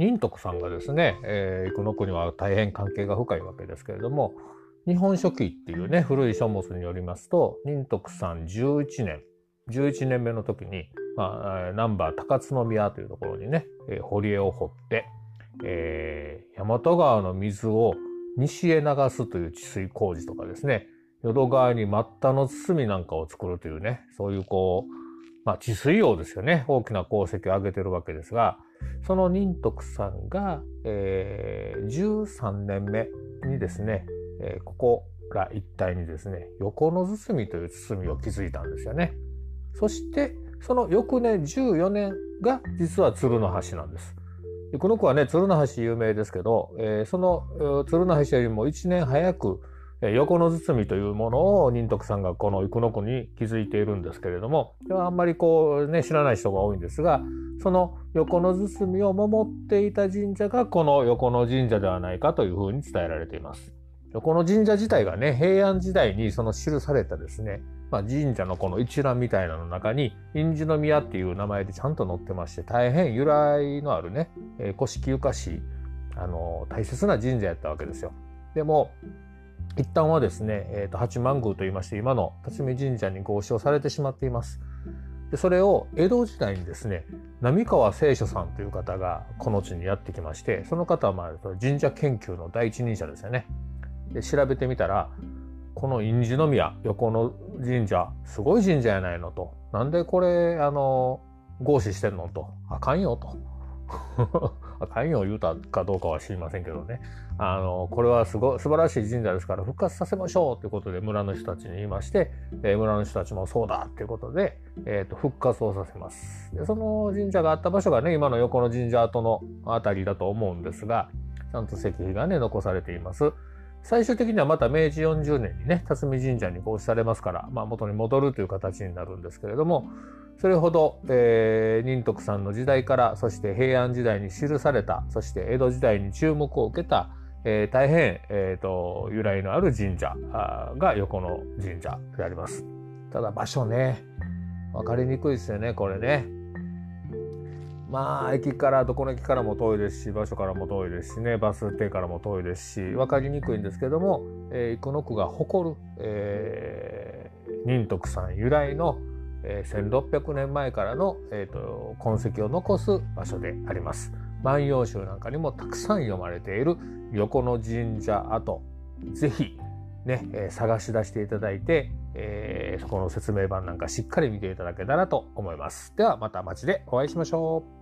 仁徳さんがですね、えー、生野国は大変関係が深いわけですけれども日本書紀っていうね古い書物によりますと仁徳さん11年11年目の時に、まあ、南波高津宮というところにね、えー、堀江を掘って、えー、大和川の水を西へ流すという治水工事とかですね淀川に末端の包みなんかを作るというねそういうこうまあ、治水王ですよね。大きな功績を挙げてるわけですがその仁徳さんが、えー、13年目にですね、えー、ここら一帯にですね横の包みという包みを築いたんですよね。そしてその翌年14年が実は鶴の橋なんです。この子はね鶴の橋有名ですけど、えー、その鶴の橋よりも1年早く横の包みというものを仁徳さんがこの生野区に築いているんですけれどもあんまりこうね知らない人が多いんですがその横の包みを守っていた神社がこの横野神社ではないかというふうに伝えられています。この神社自体がね平安時代にその記されたですね、まあ、神社のこの一覧みたいなの中に印字の宮っていう名前でちゃんと載ってまして大変由来のあるね古式ゆかしあの大切な神社やったわけですよ。でも一旦はですね、えー、と八幡宮といいまして今の辰巳神社に合掌されてしまっています。でそれを江戸時代にですね浪川聖書さんという方がこの地にやってきましてその方はまあ神社研究の第一人者ですよね。で調べてみたらこの印字宮横の神社すごい神社やないのとなんでこれあの合祀してんのとあかんよとあかんよ言うたかどうかは知りませんけどね。あのこれはすご素晴らしい神社ですから復活させましょうということで村の人たちに言いまして、えー、村の人たちもそうだということで、えーと、復活をさせます。でその神社があった場所がね今の横の神社跡のあたりだと思うんですがちゃんと石碑がね残されています。最終的にはまた明治40年にね辰巳神社に合祀されますから、まあ、元に戻るという形になるんですけれどもそれほど、えー、仁徳さんの時代からそして平安時代に記されたそして江戸時代に注目を受けた、えー、大変、えーと、由来のある神社が横の神社であります。ただ場所ね分かりにくいですよねこれね。まあ駅からどこの駅からも遠いですし場所からも遠いですしねバス停からも遠いですし分かりにくいんですけども、えー、生野区が誇る、えー、仁徳さん由来のえー、1600年前からの、えーと、痕跡を残す場所であります。万葉集なんかにもたくさん読まれている横の神社跡ぜひね、えー、探し出していただいて、えー、そこの説明版なんかしっかり見ていただけたらと思います。ではまた街でお会いしましょう。